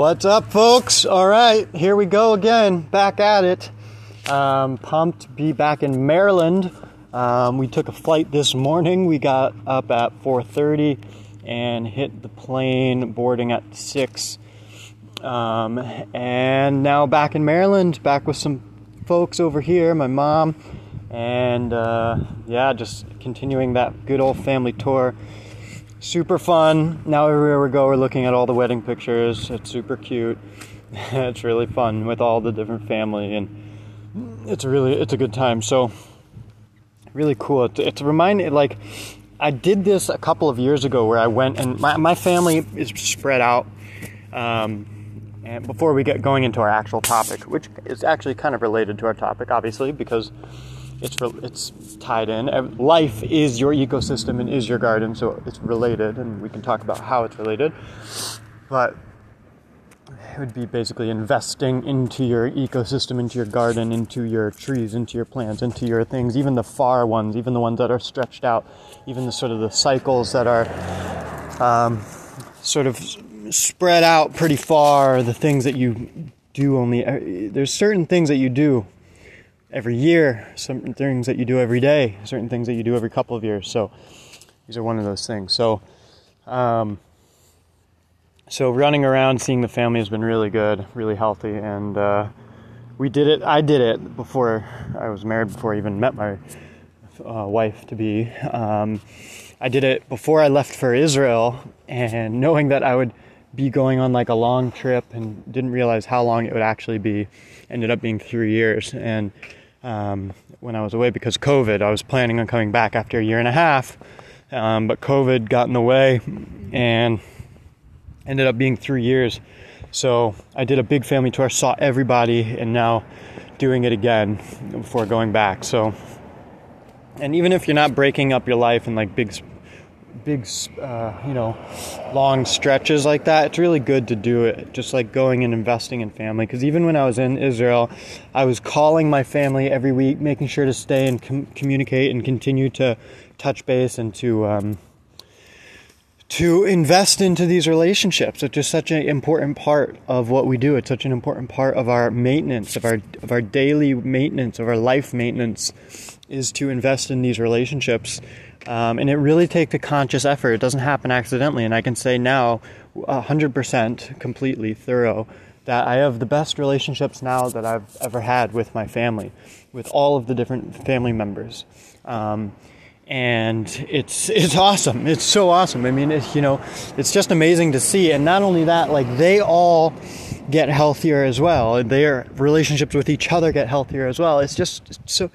What's up, folks? All right, here we go again, back at it. Um, pumped to be back in Maryland. Um, we took a flight this morning. We got up at 4:30 and hit the plane boarding at six. Um, and now back in Maryland, back with some folks over here. My mom, and uh, yeah, just continuing that good old family tour super fun. Now everywhere we go, we're looking at all the wedding pictures. It's super cute. it's really fun with all the different family, and it's really it's a good time. So really cool. It's, it's a reminder, like I did this a couple of years ago, where I went and my my family is spread out. Um, and before we get going into our actual topic, which is actually kind of related to our topic, obviously, because it's it's tied in. Life is your ecosystem and is your garden, so it's related, and we can talk about how it's related. But it would be basically investing into your ecosystem, into your garden, into your trees, into your plants, into your things, even the far ones, even the ones that are stretched out, even the sort of the cycles that are um, sort of spread out pretty far, the things that you do only, uh, there's certain things that you do every year, certain things that you do every day, certain things that you do every couple of years. So these are one of those things. So, um, so running around, seeing the family has been really good, really healthy, and uh, we did it. I did it before I was married, before I even met my uh, wife to be. Um, I did it before I left for Israel, and knowing that I would be going on like a long trip and didn't realize how long it would actually be ended up being three years and um, when I was away because COVID. I was planning on coming back after a year and a half, um, but COVID got in the way and ended up being three years. So I did a big family tour, saw everybody, and now doing it again before going back. So, and even if you're not breaking up your life in like big big, uh, you know, long stretches like that, it's really good to do it. Just like going and investing in family. Because even when I was in Israel, I was calling my family every week, making sure to stay and com- communicate and continue to touch base and to um, to invest into these relationships. It's just such an important part of what we do. It's such an important part of our maintenance, of our of our daily maintenance, of our life maintenance, is to invest in these relationships um, and it really takes a conscious effort. It doesn't happen accidentally. And I can say now, 100% completely thorough, that I have the best relationships now that I've ever had with my family, with all of the different family members. Um, and it's it's awesome. It's so awesome. I mean, it, you know, it's just amazing to see. And not only that, like they all get healthier as well. Their relationships with each other get healthier as well. It's just it's so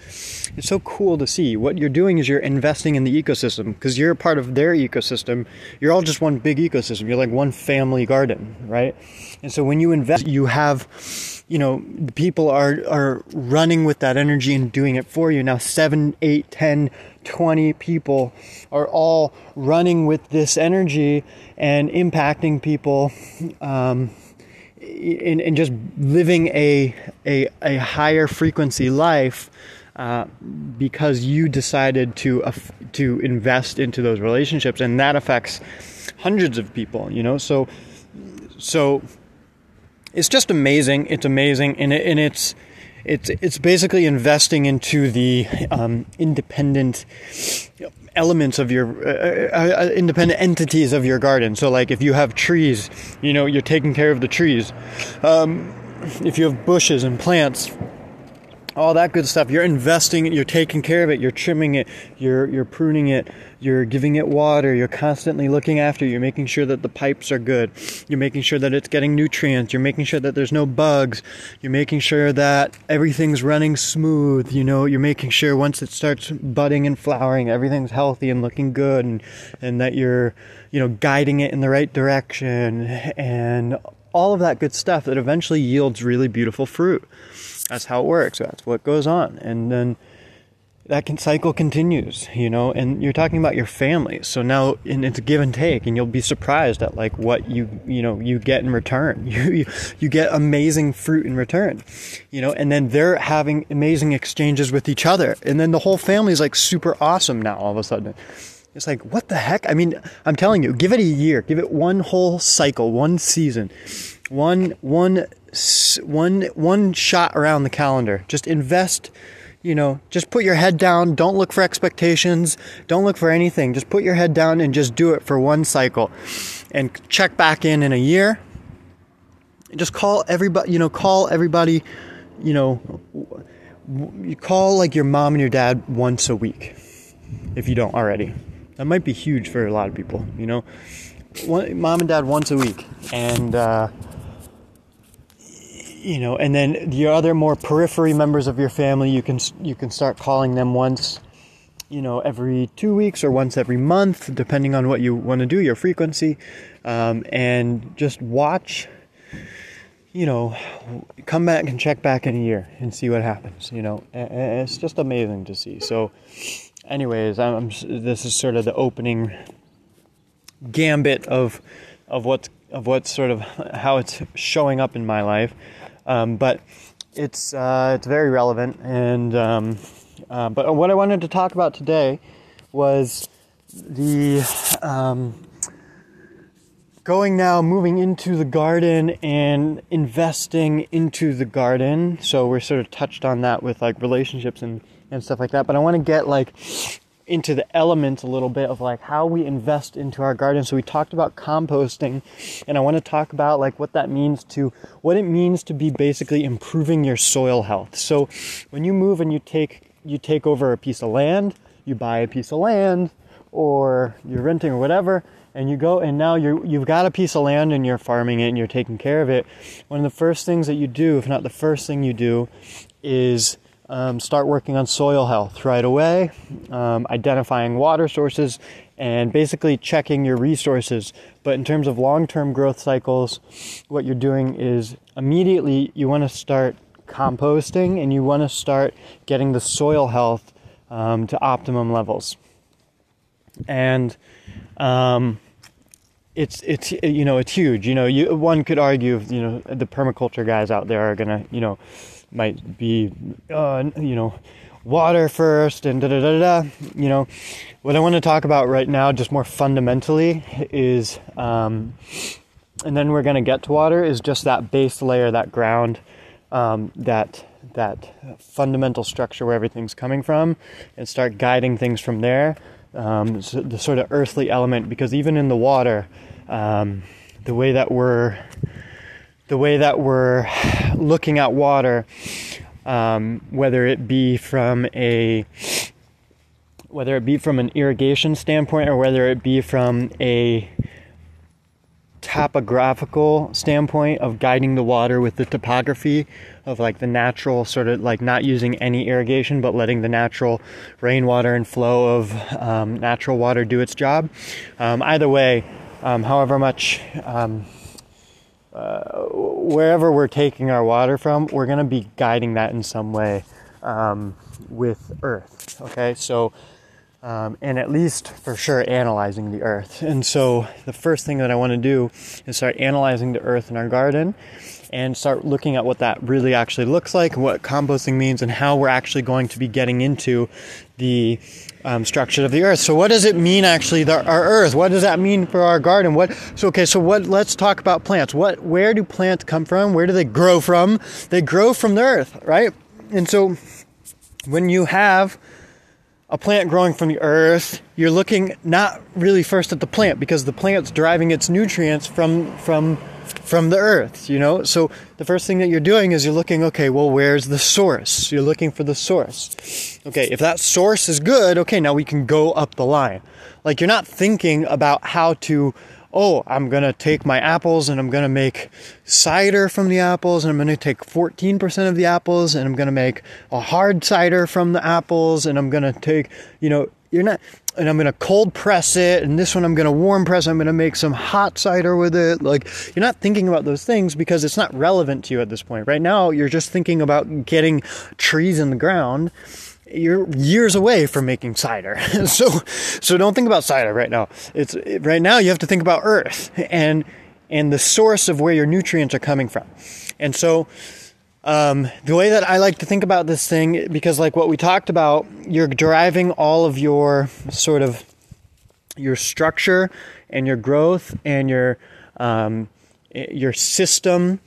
it's so cool to see. What you're doing is you're investing in the ecosystem because you're a part of their ecosystem. You're all just one big ecosystem. You're like one family garden, right? And so when you invest, you have you know people are are running with that energy and doing it for you now 7 8 10 20 people are all running with this energy and impacting people um, and, just living a, a, a higher frequency life uh, because you decided to uh, to invest into those relationships, and that affects hundreds of people. You know, so so it's just amazing. It's amazing, and it, and it's it's it's basically investing into the um, independent elements of your uh, uh, uh, independent entities of your garden. So, like if you have trees, you know you're taking care of the trees. Um, if you have bushes and plants, all that good stuff. You're investing, you're taking care of it, you're trimming it, you're you're pruning it, you're giving it water, you're constantly looking after, it. you're making sure that the pipes are good, you're making sure that it's getting nutrients, you're making sure that there's no bugs, you're making sure that everything's running smooth, you know, you're making sure once it starts budding and flowering, everything's healthy and looking good and and that you're, you know, guiding it in the right direction and all of that good stuff that eventually yields really beautiful fruit. That's how it works. That's what goes on. And then that can, cycle continues, you know, and you're talking about your family. So now and it's give and take and you'll be surprised at like what you, you know, you get in return. You, you, you get amazing fruit in return, you know, and then they're having amazing exchanges with each other. And then the whole family is like super awesome now all of a sudden. It's like, what the heck? I mean, I'm telling you, give it a year, give it one whole cycle, one season One, one, one, one shot around the calendar. Just invest you know, just put your head down. Don't look for expectations. Don't look for anything. Just put your head down and just do it for one cycle and check back in in a year. Just call everybody, you know, call everybody, you know, you call like your mom and your dad once a week if you don't already. That might be huge for a lot of people, you know. One, mom and dad once a week and uh, you know, and then the other more periphery members of your family, you can you can start calling them once, you know, every two weeks or once every month, depending on what you want to do, your frequency, um, and just watch. You know, come back and check back in a year and see what happens. You know, it's just amazing to see. So, anyways, I'm, this is sort of the opening gambit of of what's of what's sort of how it's showing up in my life. Um, but it's uh, it's very relevant. And um, uh, but what I wanted to talk about today was the um, going now, moving into the garden and investing into the garden. So we're sort of touched on that with like relationships and and stuff like that. But I want to get like into the elements a little bit of like how we invest into our garden. So we talked about composting and I want to talk about like what that means to what it means to be basically improving your soil health. So when you move and you take you take over a piece of land, you buy a piece of land or you're renting or whatever and you go and now you you've got a piece of land and you're farming it and you're taking care of it. One of the first things that you do, if not the first thing you do, is um, start working on soil health right away, um, identifying water sources, and basically checking your resources. But in terms of long term growth cycles, what you're doing is immediately you want to start composting and you want to start getting the soil health um, to optimum levels. And um, it's it's you know it's huge. You know, you one could argue you know the permaculture guys out there are gonna you know might be, uh, you know, water first and da da da da. You know, what I want to talk about right now, just more fundamentally, is, um, and then we're going to get to water, is just that base layer, that ground, um, that that fundamental structure where everything's coming from, and start guiding things from there. Um, so the sort of earthly element, because even in the water, um, the way that we're the way that we're looking at water, um, whether it be from a whether it be from an irrigation standpoint or whether it be from a topographical standpoint of guiding the water with the topography of like the natural sort of like not using any irrigation but letting the natural rainwater and flow of um, natural water do its job. Um, either way, um, however much um, wherever we're taking our water from, we're going to be guiding that in some way um, with Earth. Okay, so um, and at least for sure analyzing the Earth. And so the first thing that I want to do is start analyzing the Earth in our garden and start looking at what that really actually looks like, what composting means, and how we're actually going to be getting into the um, structure of the earth. So, what does it mean actually? The, our earth. What does that mean for our garden? What? So, okay. So, what? Let's talk about plants. What? Where do plants come from? Where do they grow from? They grow from the earth, right? And so, when you have a plant growing from the earth, you're looking not really first at the plant because the plant's deriving its nutrients from from from the earth, you know? So the first thing that you're doing is you're looking, okay, well, where's the source? You're looking for the source. Okay, if that source is good, okay, now we can go up the line. Like you're not thinking about how to, oh, I'm gonna take my apples and I'm gonna make cider from the apples and I'm gonna take 14% of the apples and I'm gonna make a hard cider from the apples and I'm gonna take, you know, you're not and I'm to cold press it and this one I'm to warm press I'm to make some hot cider with it. Like you're not thinking about those things because it's not relevant to you at this point. Right now you're just thinking about getting trees in the ground. You're years away from making cider. So so don't think about cider right now. It's right now you have to think about earth and and the source of where your nutrients are coming from. And so um, the way that I like to think about this thing, because like what we talked about, you're driving all of your sort of your structure and your growth and your um, your system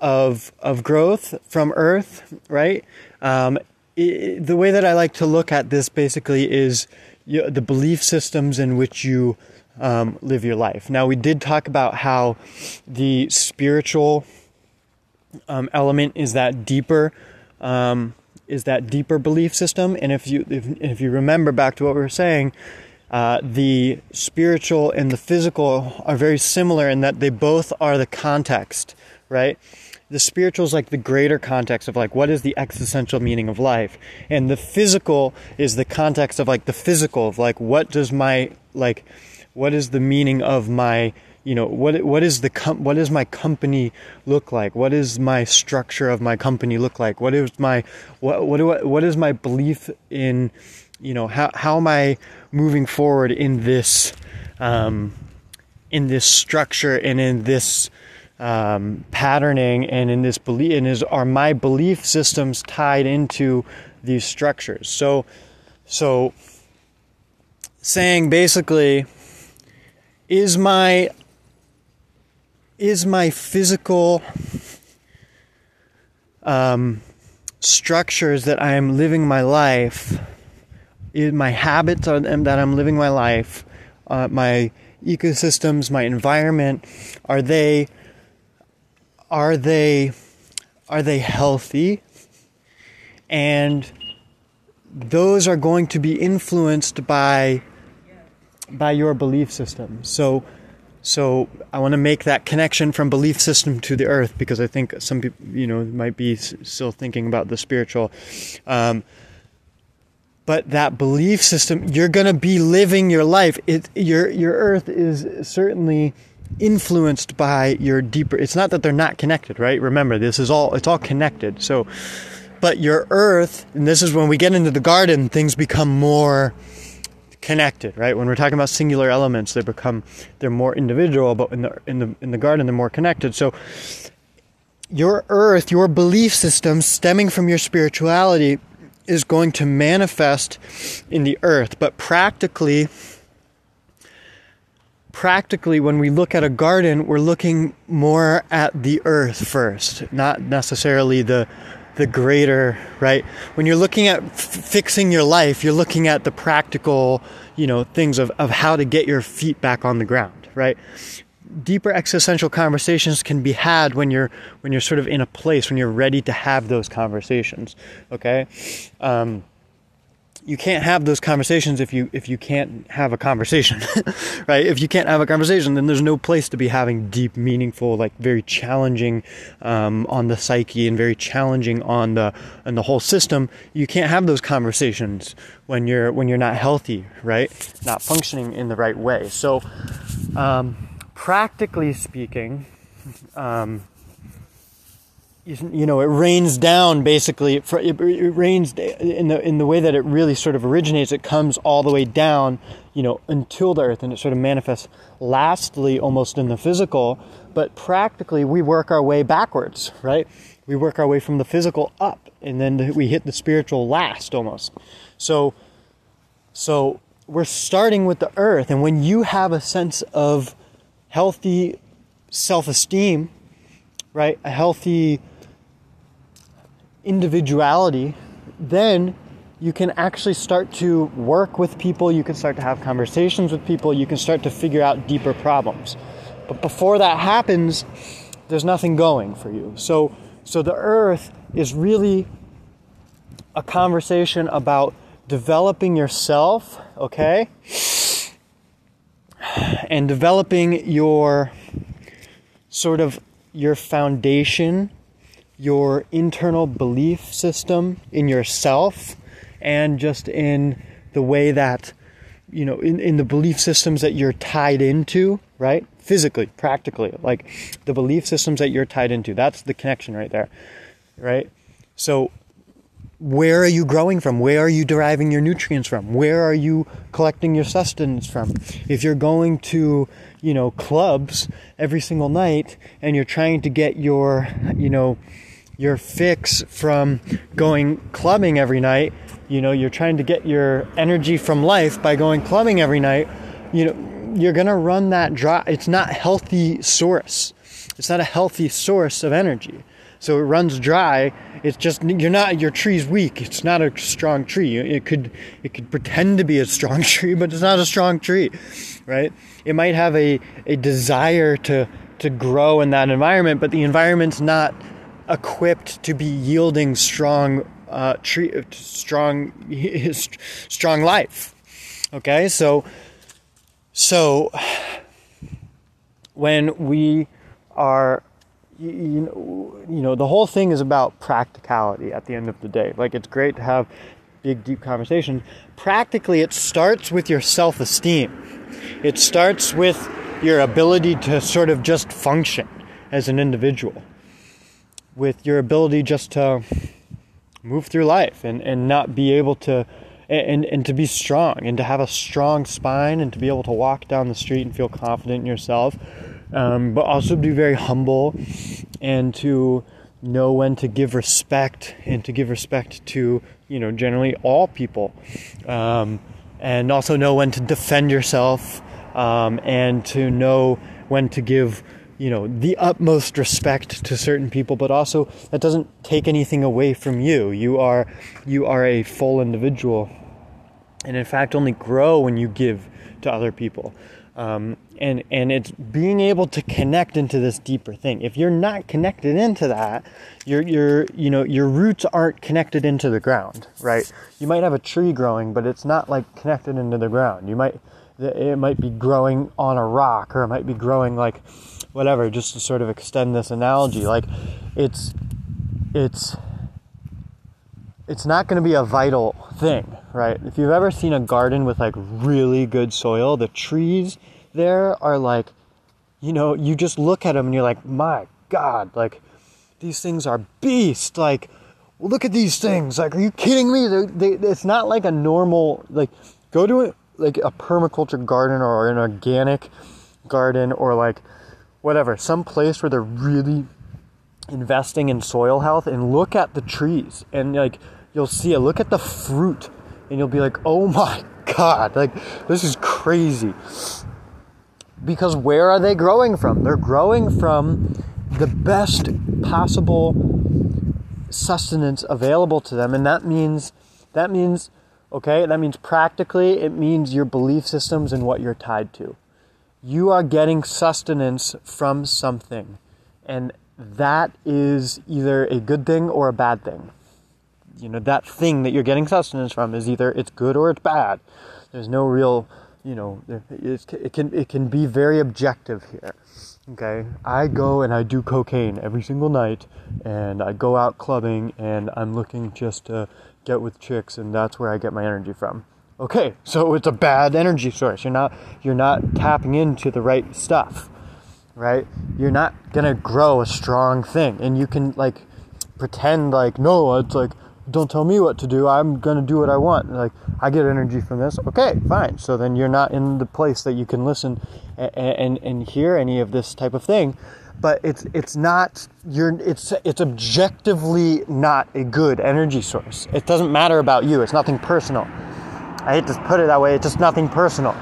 of of growth from Earth, right? Um, it, the way that I like to look at this basically is you, the belief systems in which you um, live your life. Now, we did talk about how the spiritual um, element is that deeper um, is that deeper belief system. And if you if, if you remember back to what we were saying, uh, the spiritual and the physical are very similar in that they both are the context, right? The spiritual is like the greater context of like what is the existential meaning of life, and the physical is the context of like the physical of like what does my like what is the meaning of my you know what what is the com- what does my company look like? What is my structure of my company look like? What is my what what do I, what is my belief in you know how how am i moving forward in this um, in this structure and in this um, patterning and in this belief and is are my belief systems tied into these structures? So so saying basically is my is my physical um, structures that I am living my life, my habits are, that I'm living my life, uh, my ecosystems, my environment, are they are they are they healthy? And those are going to be influenced by by your belief system. So so I want to make that connection from belief system to the earth because I think some people, you know, might be still thinking about the spiritual. Um, but that belief system, you're going to be living your life. It, your your earth is certainly influenced by your deeper. It's not that they're not connected, right? Remember, this is all it's all connected. So, but your earth, and this is when we get into the garden, things become more connected, right? When we're talking about singular elements, they become they're more individual, but in the in the in the garden they're more connected. So your earth, your belief system stemming from your spirituality is going to manifest in the earth, but practically practically when we look at a garden, we're looking more at the earth first, not necessarily the the greater, right? When you're looking at f- fixing your life, you're looking at the practical, you know, things of, of how to get your feet back on the ground, right? Deeper existential conversations can be had when you're when you're sort of in a place when you're ready to have those conversations. Okay, um, you can't have those conversations if you if you can't have a conversation right? If you can't have a conversation then there's no place to be having deep meaningful like very challenging um, on the psyche and very challenging on the on the whole system. You can't have those conversations when you're when you're not healthy right? Not functioning in the right way. So um, practically speaking um, you know it rains down basically it, rains in the in the way that it really sort of originates it comes all the way down you know until the earth and it sort of manifests lastly almost in the physical but practically we work our way backwards right? We work our way from the physical up and then we hit the spiritual last almost. So so we're starting with the earth and when you have a sense of healthy self-esteem right a healthy individuality, then you can actually start to work with people, you can start to have conversations with people, you can start to figure out deeper problems. But before that happens, there's nothing going for you. So so the earth is really a conversation about developing yourself, okay? And developing your sort of your foundation your internal belief system in yourself and just in the way that you know in, in the belief systems that you're tied into right physically practically like the belief systems that you're tied into that's the connection right there right so where are you growing from? Where are you deriving your nutrients from? Where are you collecting your sustenance from? If you're going to, you know, clubs every single night and you're trying to get your, you know, your fix from going clubbing every night, you know, you're trying to get your energy from life by going clubbing every night, you know, you're going to run that dry. It's not healthy source. it's not a healthy source of energy. So it runs dry. It's just you're not your tree's weak. It's not a strong tree. It could it could pretend to be a strong tree, but it's not a strong tree, right? It might have a a desire to to grow in that environment, but the environment's not equipped to be yielding strong uh, tree, strong, strong life. Okay, so so when we are you know, you know the whole thing is about practicality at the end of the day. Like it's great to have big deep conversations. Practically it starts with your self-esteem. It starts with your ability to sort of just function as an individual with your ability just to move through life and, and not be able to and, and to be strong and to have a strong spine and to be able to walk down the street and feel confident in yourself um, but also be very humble and to know when to give respect and to give respect to you know generally all people um, and also know when to defend yourself um, and to know when to give you know the utmost respect to certain people but also that doesn't take anything away from you. You are you are a full individual. And in fact only grow when you give to other people. Um, and and it's being able to connect into this deeper thing. If you're not connected into that your your you know your roots aren't connected into the ground right? You might have a tree growing but it's not like connected into the ground. You might it might be growing on a rock or it might be growing like whatever, just to sort of extend this analogy, like it's it's it's not going to be a vital thing, right? If you've ever seen a garden with like really good soil, the trees there are like, you know, you just look at them and you're like, my God, like these things are beast. Like, look at these things. Like, are you kidding me? They, it's not like a normal, like, go to a, like a permaculture garden or an organic garden or like whatever, some place where they're really investing in soil health and look at the trees and like you'll see it. Look at the fruit and you'll be like, oh my god, like this is crazy. Because where are they growing from? They're growing from the best possible sustenance available to them, and that means that means okay, that means practically it means your belief systems and what you're tied to you are getting sustenance from something. And that is either a good thing or a bad thing. You know, that thing that you're getting sustenance from is either it's good or it's bad. There's no real, you know, it can, it can be very objective here. Okay, I go and I do cocaine every single night, and I go out clubbing, and I'm looking just to get with chicks, and that's where I get my energy from. Okay, so it's a bad energy source. You're not you're not tapping into the right stuff. Right? You're not going to grow a strong thing and you can like pretend like no, it's like don't tell me what to do. I'm going to do what I want. Like I get energy from this. Okay, fine. So then you're not in the place that you can listen and and, and hear any of this type of thing but it's it's not you're it's it's objectively not a good energy source. It doesn't matter about you. It's nothing personal. I hate to put it that way, it's just nothing personal.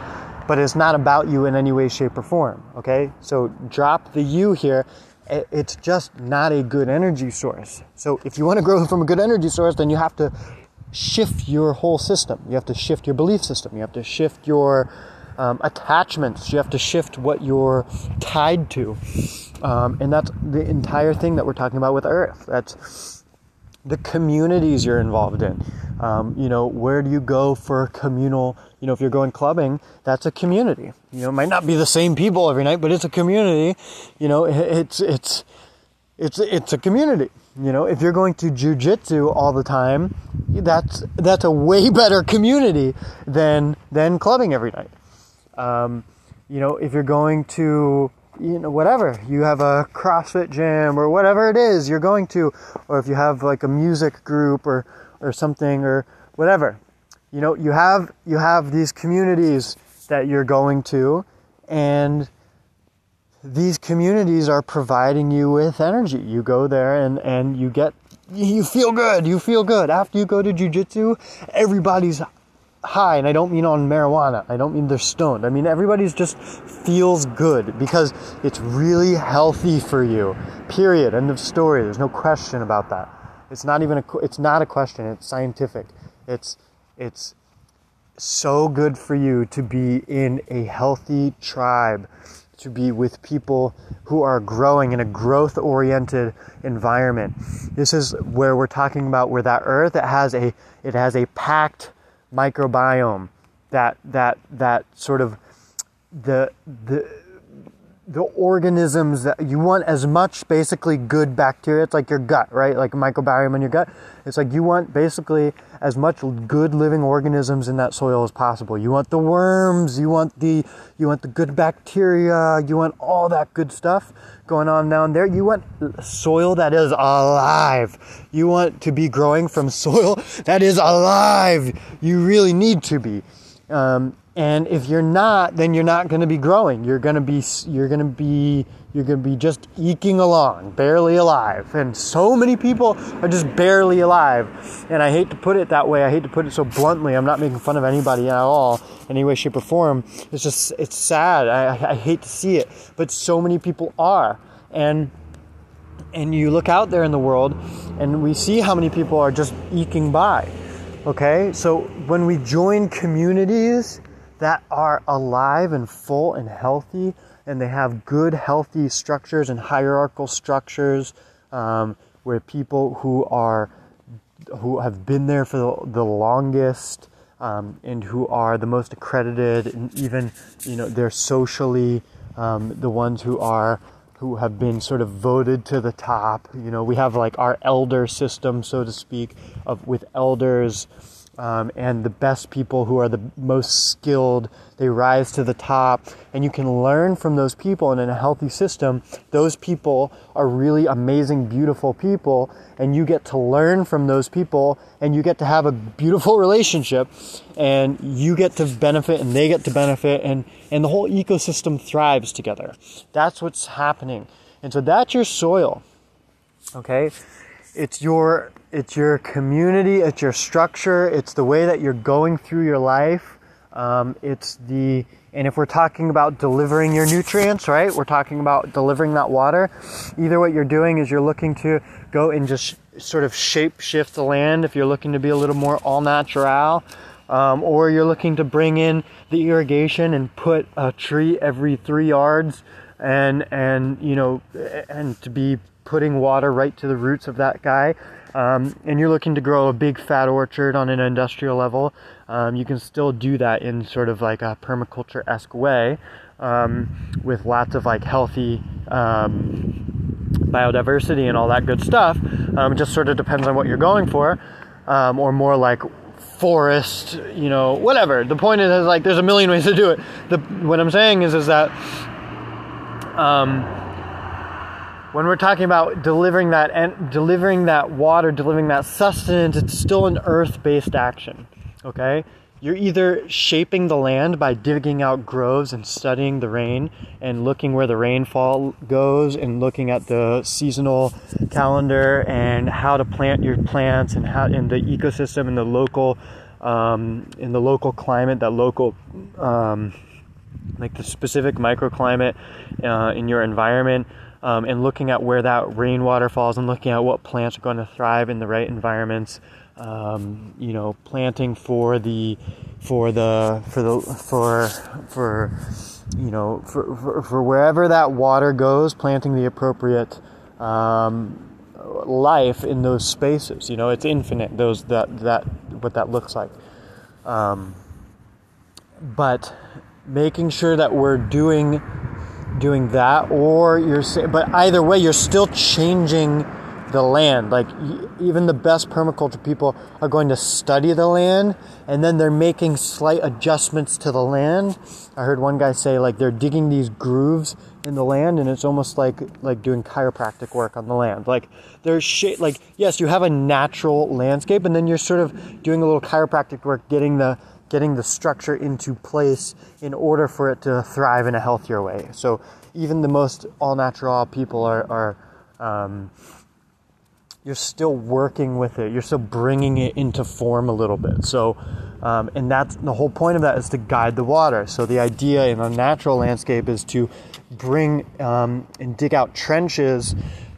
But it's not about you in any way, shape, or form. Okay? So drop the you here. It's just not a good energy source. So if you want to grow from a good energy source, then you have to shift your whole system. You have to shift your belief system. You have to shift your um, attachments. You have to shift what you're tied to. Um, and that's the entire thing that we're talking about with Earth. That's the communities you're involved in. Um, you know, where do you go for communal? You know, if you're going clubbing, that's a community. You know, it might not be the same people every night, but it's a community. You know, it's it's it's it's a community. You know, if you're going to jujitsu all the time, that's that's a way better community than than clubbing every night. Um, you know, if you're going to you know, whatever. You have a CrossFit gym or whatever it is you're going to, or if you have like a music group or, or something or whatever. You know, you have, you have these communities that you're going to and these communities are providing you with energy. You go there and, and you get, you feel good. You feel good. After you go to jujitsu, everybody's high, and I don't mean on marijuana. I don't mean they're stoned. I mean everybody's just feels good because it's really healthy for you. Period. End of story. There's no question about that. It's not even a. It's not a question. It's scientific. It's it's so good for you to be in a healthy tribe, to be with people who are growing in a growth oriented environment. This is where we're talking about where that earth it has a it has a packed microbiome that that that sort of the the the organisms that you want as much basically good bacteria. It's like your gut, right? Like microbiome in your gut. It's like you want basically as much good living organisms in that soil as possible. You want the worms, you want the you want the good bacteria, you want all that good stuff going on down there. You want soil that is alive. You want to be growing from soil that is alive. You really need to be. Um, and if you're not, then you're not going to be growing. You're going to be you're going to be you're going to be just eking along, barely alive. And so many people are just barely alive. And I hate to put it that way. I hate to put it so bluntly. I'm not making fun of anybody at all, any way, shape, or form. It's just it's sad. I, I hate to see it, but so many people are. And and you look out there in the world, and we see how many people are just eking by. Okay, so when we join communities that are alive and full and healthy, and they have good, healthy structures and hierarchical structures um, where people who are who have been there for the, the longest um, and who are the most accredited, and even you know they're socially um, the ones who are who have been sort of voted to the top. You know, we have like our elder system, so to speak, of with elders um, and the best people who are the most skilled they rise to the top. And you can learn from those people and in a healthy system those people are really amazing beautiful people. And you get to learn from those people and you get to have a beautiful relationship and you get to benefit and they get to benefit and and the whole ecosystem thrives together. That's what's happening. And so that's your soil okay? It's your it's your community, it's your structure, it's the way that you're going through your life. Um, it's the and if we're talking about delivering your nutrients, right? We're talking about delivering that water. Either what you're doing is you're looking to go and just sort of shape shift the land if you're looking to be a little more all natural. Um, or you're looking to bring in the irrigation and put a tree every three yards and and you know and to be putting water right to the roots of that guy um, and you're looking to grow a big fat orchard on an industrial level, um, you can still do that in sort of like a permaculture esque way um, with lots of like healthy um, biodiversity and all that good stuff. Um, it just sort of depends on what you're going for, um, or more like forest, you know, whatever. The point is, is like there's a million ways to do it. The what I'm saying is is that when we're talking about delivering that and delivering that water, delivering that sustenance, it's still an earth-based action. Okay? You're either shaping the land by digging out groves and studying the rain and looking where the rainfall goes and looking at the seasonal calendar and how to plant your plants and how in the ecosystem in the local um, in the local climate, that local um, like the specific microclimate uh, in your environment um, and looking at where that rainwater falls and looking at what plants are going to thrive in the right environments. Um, you know, planting for the for the for the for for you know for, for, for wherever that water goes, planting the appropriate um, life in those spaces. You know, it's infinite. Those that that what that looks like. Um, but making sure that we're doing doing that or you're but either way you're still changing the land. Like even the best permaculture people are going to study the land and then they're making slight adjustments to the land. I heard one guy say like they're digging these grooves in the land and it's almost like like doing chiropractic work on the land. Like there's shit like yes you have a natural landscape and then you're sort of doing a little chiropractic work getting the getting the structure into place in order for it to thrive in a healthier way. So even the most all natural people are, are um, you're still working with it. You're still bringing it into form a little bit. So, um, and that's the whole point of that is to guide the water. So the idea in a natural landscape is to bring um, and dig out trenches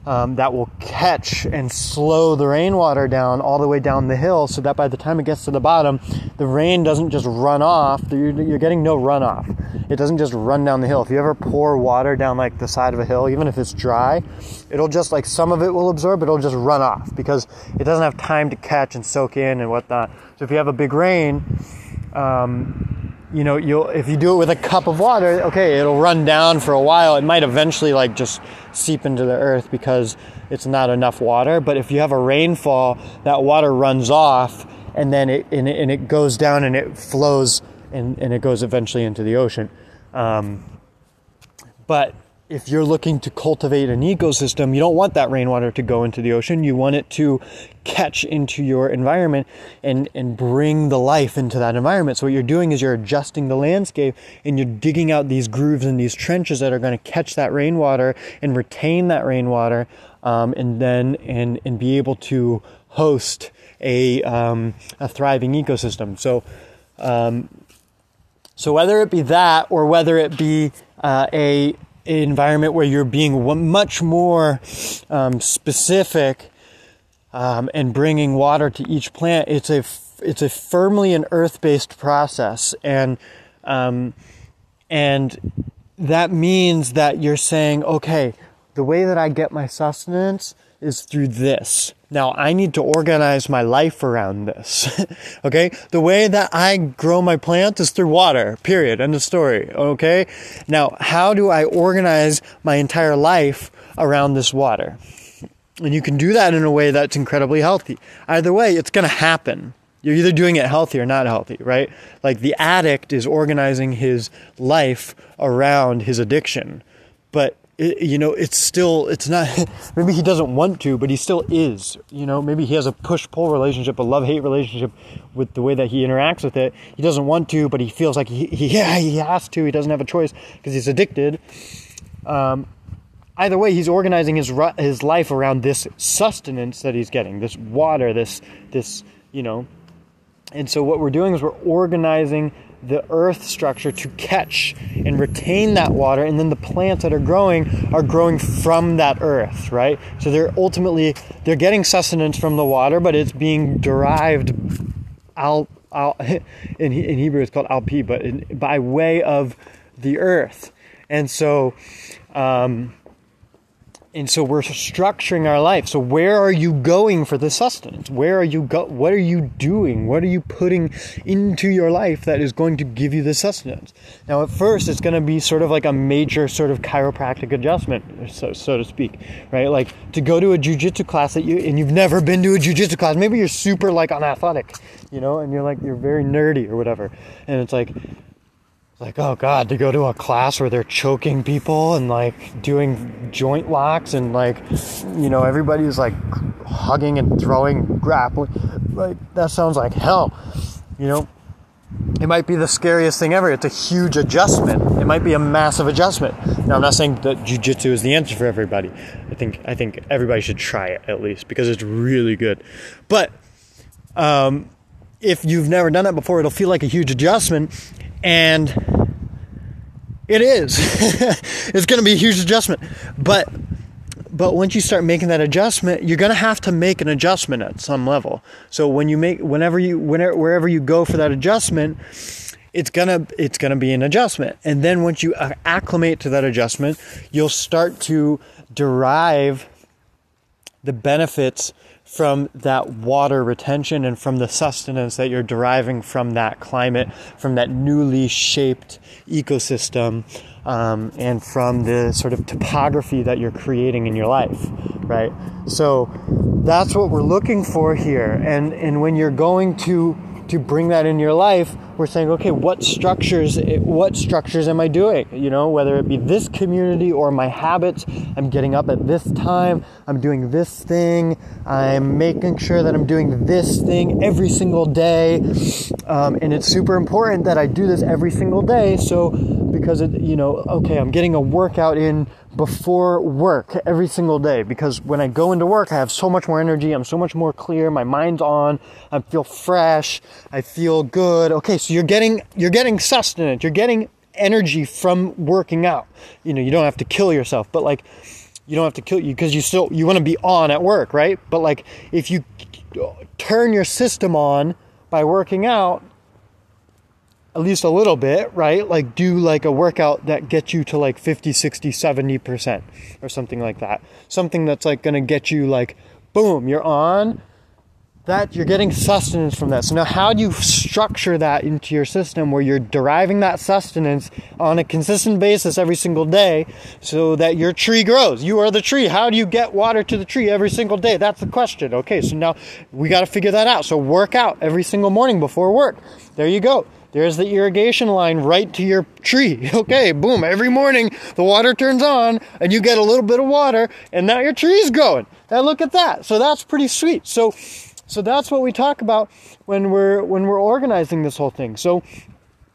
um, that will catch and slow the rainwater down all the way down the hill so that by the time it gets to the bottom, the rain doesn't just run off. You're, you're getting no runoff. It doesn't just run down the hill. If you ever pour water down like the side of a hill, even if it's dry, it'll just like some of it will absorb, it'll just run off because it doesn't have time to catch and soak in and whatnot. So if you have a big rain, um, you know, you'll if you do it with a cup of water, okay, it'll run down for a while. It might eventually like just seep into the earth because it's not enough water. But if you have a rainfall, that water runs off and then it and it, and it goes down and it flows and, and it goes eventually into the ocean. Um, but if you're looking to cultivate an ecosystem, you don't want that rainwater to go into the ocean. You want it to catch into your environment and, and bring the life into that environment. So what you're doing is you're adjusting the landscape and you're digging out these grooves and these trenches that are going to catch that rainwater and retain that rainwater um, and then and, and be able to host a, um, a thriving ecosystem. So, um, so whether it be that or whether it be uh, a environment where you're being much more um, specific um, and bringing water to each plant, it's a it's a firmly an earth-based process, and um, and that means that you're saying, okay, the way that I get my sustenance is through this. Now I need to organize my life around this. okay? The way that I grow my plant is through water. Period. End of story. Okay? Now, how do I organize my entire life around this water? And you can do that in a way that's incredibly healthy. Either way, it's going to happen. You're either doing it healthy or not healthy, right? Like the addict is organizing his life around his addiction. But it, you know, it's still, it's not, maybe he doesn't want to, but he still is. You know, maybe he has a push pull relationship, a love hate relationship with the way that he interacts with it. He doesn't want to, but he feels like he, he yeah, he has to. He doesn't have a choice because he's addicted. Um, either way, he's organizing his his life around this sustenance that he's getting, this water, this this you know. And so what we're doing is we're organizing the earth structure to catch and retain that water and then the plants that are growing are growing from that earth right? So they're ultimately they're getting sustenance from the water but it's being derived al, al in, in hebrew it's called alpi but in, by way of the earth. And so um, and so we're structuring our life. So where are you going for the sustenance? Where are you go? What are you doing? What are you putting into your life that is going to give you the sustenance? Now, at first, it's going to be sort of like a major sort of chiropractic adjustment, so, so to speak, right? Like to go to a jujitsu class that you and you've never been to a jujitsu class. Maybe you're super like unathletic, you know, and you're like you're very nerdy or whatever, and it's like like oh god to go to a class where they're choking people and like doing joint locks and like you know everybody's like hugging and throwing grappling. Like that sounds like hell you know? It might be the scariest thing ever. It's a huge adjustment. It might be a massive adjustment. Now i'm not saying that jiu-jitsu is the answer for everybody. I think i think everybody should try it at least because it's really good. But um, if you've never done that before it'll feel like a huge adjustment and it is. it's going to be a huge adjustment. But but once you start making that adjustment, you're going to have to make an adjustment at some level. So when you make whenever you whenever wherever you go for that adjustment, it's gonna it's gonna be an adjustment and then once you acclimate to that adjustment you'll start to derive the benefits from that water retention and from the sustenance that you're deriving from that climate, from that newly shaped ecosystem, um, and from the sort of topography that you're creating in your life, right? So that's what we're looking for here. And, and when you're going to, to bring that in your life, we're saying, okay, what structures, what structures am I doing? You know, whether it be this community or my habits. I'm getting up at this time. I'm doing this thing. I'm making sure that I'm doing this thing every single day. Um, and it's super important that I do this every single day. So, because it, you know, okay, I'm getting a workout in before work every single day because when I go into work, I have so much more energy. I'm so much more clear. My mind's on. I feel fresh. I feel good. Okay, so you're getting you're getting sustenance. You're getting energy from working out. You know, you don't have to kill yourself, but like you don't have to kill you because you still you want to be on at work, right? But like if you turn your system on by working out, at least a little bit, right? Like do like a workout that gets you to like 50, 60, 70% or something like that. Something that's like going to get you like boom, you're on. That you're getting sustenance from that. So now how do you structure that into your system where you're deriving that sustenance on a consistent basis every single day so that your tree grows? You are the tree. How do you get water to the tree every single day? That's the question. Okay, so now we got to figure that out. So work out every single morning before work. There you go there's the irrigation line right to your tree. Okay, boom, every morning the water turns on and you get a little bit of water and now your tree's growing. Now look at that. So that's pretty sweet. So so that's what we talk about when we're when we're organizing this whole thing. So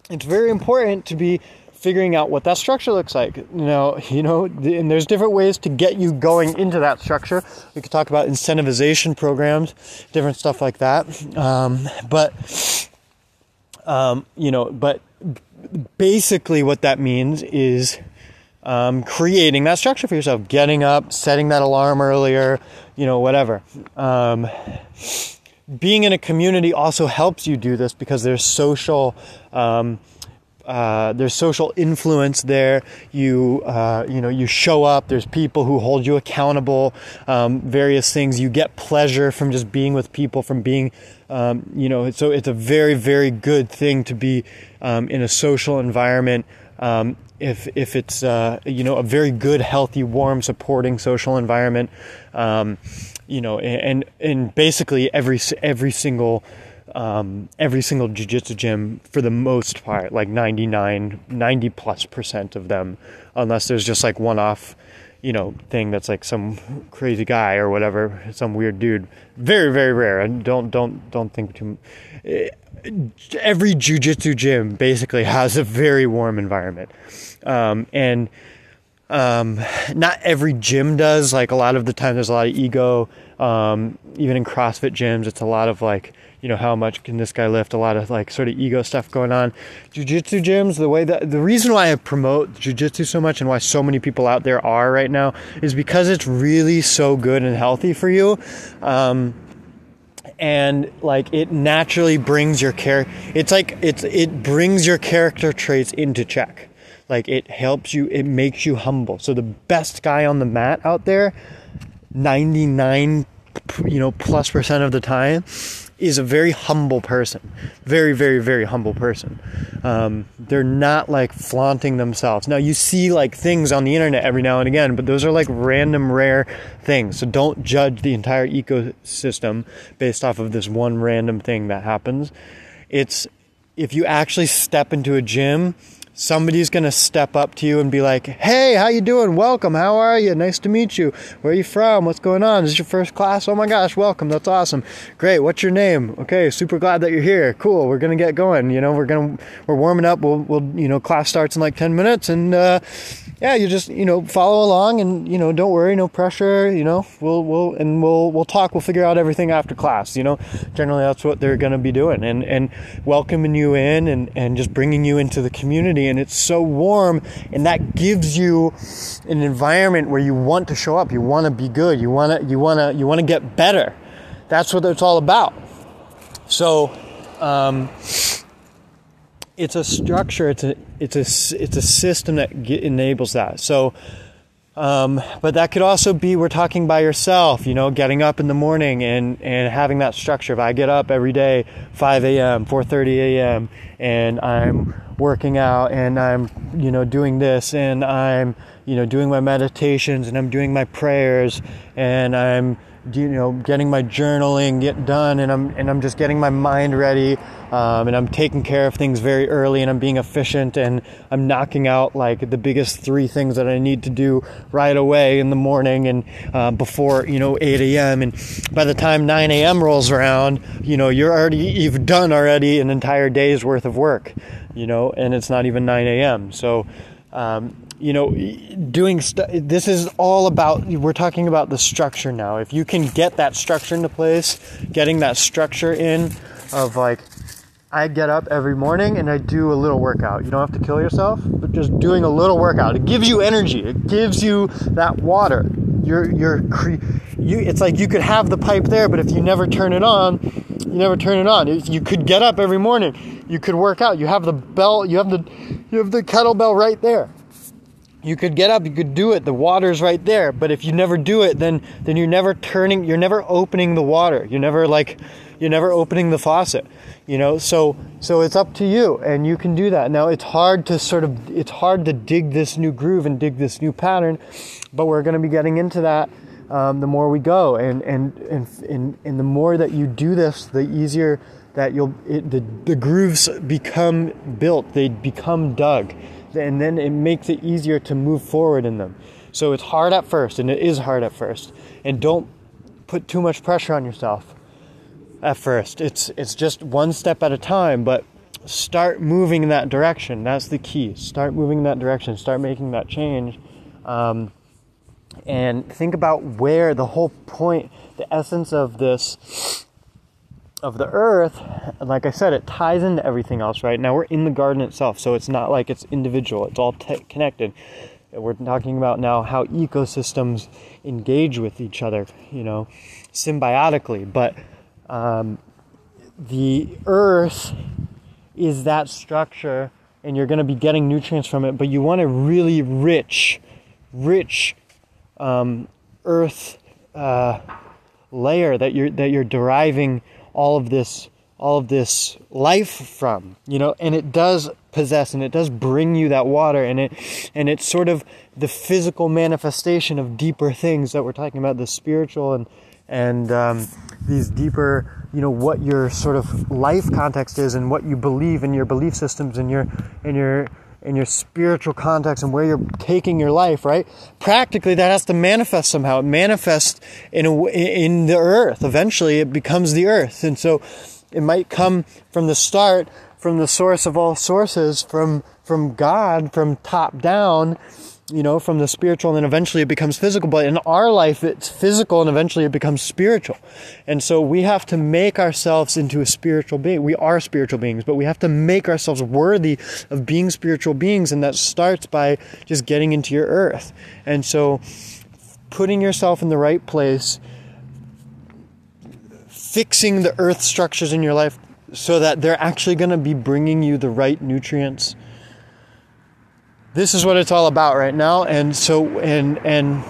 it's very important to be figuring out what that structure looks like. You know, you know, and there's different ways to get you going into that structure. We could talk about incentivization programs, different stuff like that. Um, but um, you know, but basically what that means is um, creating that structure for yourself, getting up, setting that alarm earlier, you know, whatever. Um, being in a community also helps you do this because there's social um, uh, there's social influence there. You uh, you know you show up. There's people who hold you accountable. Um, various things. You get pleasure from just being with people. From being um, you know so it's a very very good thing to be um, in a social environment. Um, if if it's uh, you know a very good, healthy, warm, supporting social environment, um, you know, and and basically every every single um, every single jiu-jitsu gym for the most part like 99 90 plus percent of them unless there's just like one off you know thing that's like some crazy guy or whatever some weird dude. Very very rare. And don't don't don't think too eh, every jiu-jitsu gym basically has a very warm environment. Um, and um, not every gym does. Like a lot of the time there's a lot of ego. Um, even in crossfit gyms it's a lot of like you know, how much can this guy lift? A lot of like sort of ego stuff going on. Jiu-jitsu gyms, the way that the reason why I promote jiu-jitsu so much and why so many people out there are right now is because it's really so good and healthy for you. Um, and like it naturally brings your care it's like it's it brings your character traits into check like it helps you it makes you humble so the best guy on the mat out there 99 you know plus percent of the time is a very humble person. Very, very, very humble person. Um, they're not like flaunting themselves. Now, you see like things on the internet every now and again, but those are like random, rare things. So don't judge the entire ecosystem based off of this one random thing that happens. It's if you actually step into a gym somebody's going to step up to you and be like, "Hey, how you doing? Welcome. How are you? Nice to meet you. Where are you from? What's going on? Is this your first class? Oh my gosh, welcome. That's awesome. Great. What's your name? Okay, super glad that you're here. Cool. We're going to get going. You know, we're going to we're warming up. We'll we'll you know, class starts in like 10 minutes and uh, yeah, you just, you know, follow along and, you know, don't worry, no pressure, you know. We'll we'll and we'll we'll talk. We'll figure out everything after class, you know. Generally that's what they're going to be doing and and welcoming you in and and just bringing you into the community and it's so warm and that gives you an environment where you want to show up. You want to be good. You want to you want to you want to get better. That's what it's all about. So um, it's a structure. It's a it's a it's a system that enables that. So um, but that could also be we're talking by yourself, you know, getting up in the morning and, and having that structure. If I get up every day, 5 a.m., 4:30 a.m., and I'm working out and I'm, you know, doing this and I'm, you know doing my meditations and I'm doing my prayers and I'm you know getting my journaling get done and I'm and I'm just getting my mind ready um, and I'm taking care of things very early and I'm being efficient and I'm knocking out like the biggest three things that I need to do right away in the morning and uh, before you know 8 a.m. and by the time 9 a.m. rolls around you know you're already you've done already an entire day's worth of work you know and it's not even 9 a.m. so um, you know, doing st- this is all about. We're talking about the structure now. If you can get that structure into place, getting that structure in of like, I get up every morning and I do a little workout. You don't have to kill yourself, but just doing a little workout. It gives you energy. It gives you that water. You're you're cre- you. It's like you could have the pipe there, but if you never turn it on, you never turn it on. You could get up every morning. You could work out. You have the bell. You have the you have the kettlebell right there you could get up you could do it the water's right there but if you never do it then then you're never turning you're never opening the water you're never like you're never opening the faucet you know so so it's up to you and you can do that now it's hard to sort of it's hard to dig this new groove and dig this new pattern but we're going to be getting into that um, the more we go and, and and and and the more that you do this the easier that you'll it, the, the grooves become built they become dug and then it makes it easier to move forward in them. So it's hard at first, and it is hard at first. And don't put too much pressure on yourself at first. It's it's just one step at a time, but start moving in that direction. That's the key. Start moving in that direction. Start making that change. Um, and think about where the whole point, the essence of this of the earth, like I said, it ties into everything else, right? Now we're in the garden itself, so it's not like it's individual, it's all t- connected. We're talking about now how ecosystems engage with each other, you know, symbiotically. But um, the earth is that structure, and you're going to be getting nutrients from it, but you want a really rich, rich um, earth uh, layer that you're that you're deriving all of this all of this life from you know and it does possess and it does bring you that water and it and it's sort of the physical manifestation of deeper things that we're talking about the spiritual and and um, these deeper you know what your sort of life context is and what you believe in your belief systems and your and your in your spiritual context and where you're taking your life, right? Practically, that has to manifest somehow. It manifests in a, in the earth. Eventually, it becomes the earth, and so it might come from the start, from the source of all sources, from from God, from top down, you know, from the spiritual, and then eventually it becomes physical. But in our life, it's physical, and eventually it becomes spiritual. And so we have to make ourselves into a spiritual being. We are spiritual beings, but we have to make ourselves worthy of being spiritual beings, and that starts by just getting into your earth. And so, putting yourself in the right place, fixing the earth structures in your life so that they're actually going to be bringing you the right nutrients this is what it's all about right now and so and and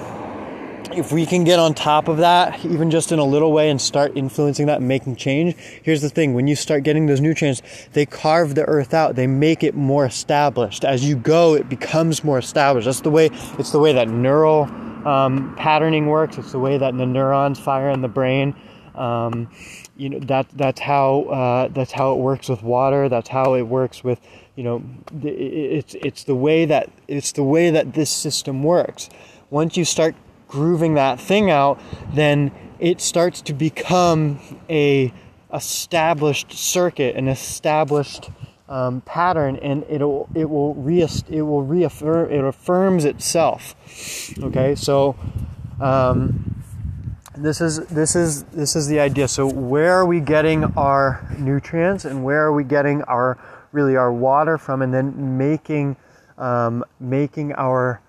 if we can get on top of that even just in a little way and start influencing that and making change here's the thing when you start getting those nutrients they carve the earth out they make it more established. As you go it becomes more established. That's the way it's the way that neural um, patterning works. It's the way that the neurons fire in the brain um, you know that that's how uh, that's how it works with water that's how it works with you know it's it's the way that it's the way that this system works. Once you start grooving that thing out then it starts to become a established circuit an established um, pattern and it'll it will re it will reaffirm it affirms itself. Okay so um, this is this is this is the idea. So where are we getting our nutrients and where are we getting our really our water from, and then making um, making our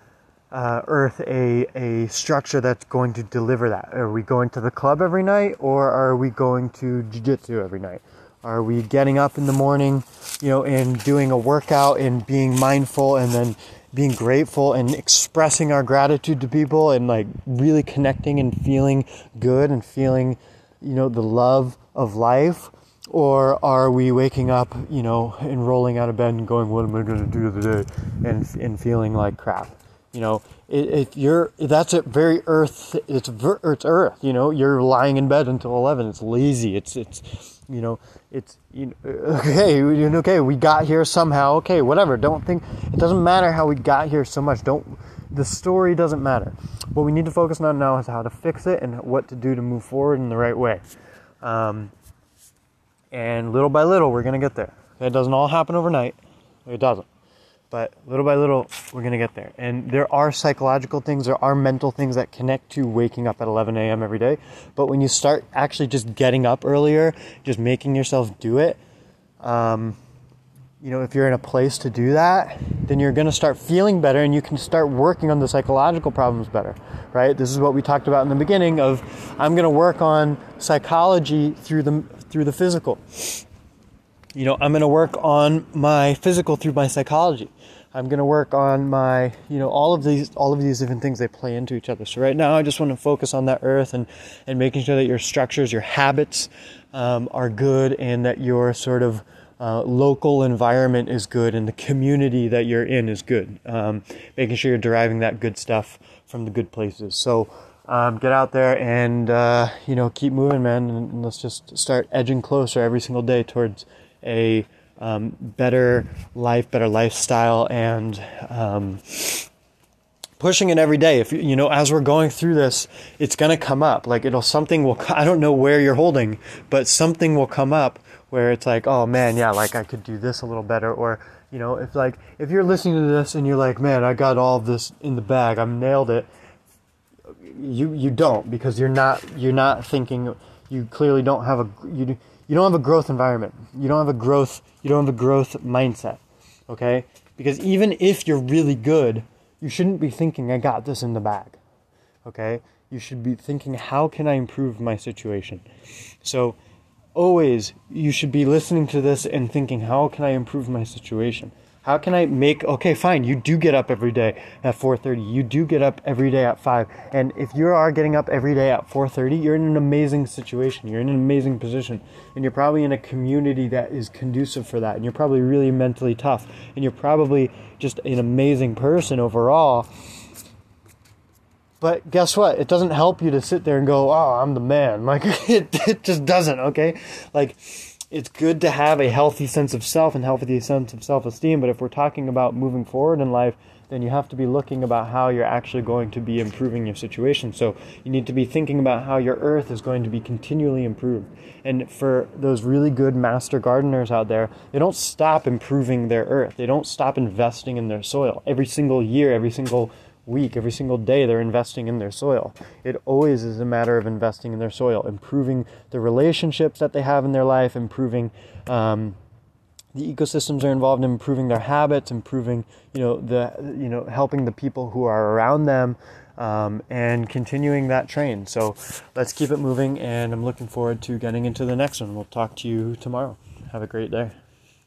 uh, earth a, a structure that's going to deliver that. Are we going to the club every night or are we going to jiu-jitsu every night? Are we getting up in the morning, you know, and doing a workout and being mindful and then being grateful and expressing our gratitude to people and like really connecting and feeling good and feeling, you know, the love of life? Or are we waking up, you know, and rolling out of bed and going, what am I going to do today? And, and feeling like crap? You know, if you're that's a very earth it's it's earth you know? You're lying in bed until 11 it's lazy. It's it's you know it's you know, okay okay we got here somehow. Okay whatever. Don't think it doesn't matter how we got here so much. Don't the story doesn't matter. What we need to focus on now is how to fix it and what to do to move forward in the right way. Um, and little by little we're going to get there. It doesn't all happen overnight. It doesn't. But little by little we're going to get there. And there are psychological things there are mental things that connect to waking up at 11 a.m every day. But when you start actually just getting up earlier just making yourself do it um, you know if you're in a place to do that then you're going to start feeling better and you can start working on the psychological problems better right? This is what we talked about in the beginning of i'm going to work on psychology through the through the physical you know i'm going to work on my physical through my psychology I'm going to work on my, you know, all of these, all of these different things they play into each other. So right now, I just want to focus on that earth and and making sure that your structures, your habits, um, are good, and that your sort of uh, local environment is good, and the community that you're in is good. Um, making sure you're deriving that good stuff from the good places. So. Um, get out there and uh, you know keep moving, man, and let's just start edging closer every single day towards a um, better life, better lifestyle, and um, pushing it every day. If you know, as we're going through this, it's gonna come up. Like it'll something will. I don't know where you're holding, but something will come up where it's like, oh man, yeah, like I could do this a little better, or you know, if like if you're listening to this and you're like, man, I got all of this in the bag, I'm nailed it. You you don't because you're not you're not thinking. You clearly don't have a you you don't have a growth environment. You don't have a growth you don't have a growth mindset. Okay? Because even if you're really good, you shouldn't be thinking I got this in the bag. Okay? You should be thinking how can I improve my situation? So always you should be listening to this and thinking how can I improve my situation? How can I make okay, fine, you do get up every day at 4:30. You do get up every day at 5. And if you are getting up every day at 4:30, you're in an amazing situation. You're in an amazing position. And you're probably in a community that is conducive for that. And you're probably really mentally tough. And you're probably just an amazing person overall. But guess what? It doesn't help you to sit there and go, "Oh, I'm the man." Like it, it just doesn't, okay? Like it's good to have a healthy sense of self and healthy sense of self-esteem but if we're talking about moving forward in life then you have to be looking about how you're actually going to be improving your situation. So you need to be thinking about how your earth is going to be continually improved. And for those really good master gardeners out there they don't stop improving their earth. They don't stop investing in their soil. Every single year every single week, every single day, they're investing in their soil. It always is a matter of investing in their soil, improving the relationships that they have in their life, improving um, the ecosystems they're involved in improving their habits, improving, you know, the, you know, helping the people who are around them, um, and continuing that train. So let's keep it moving, and I'm looking forward to getting into the next one. We'll talk to you tomorrow. Have a great day.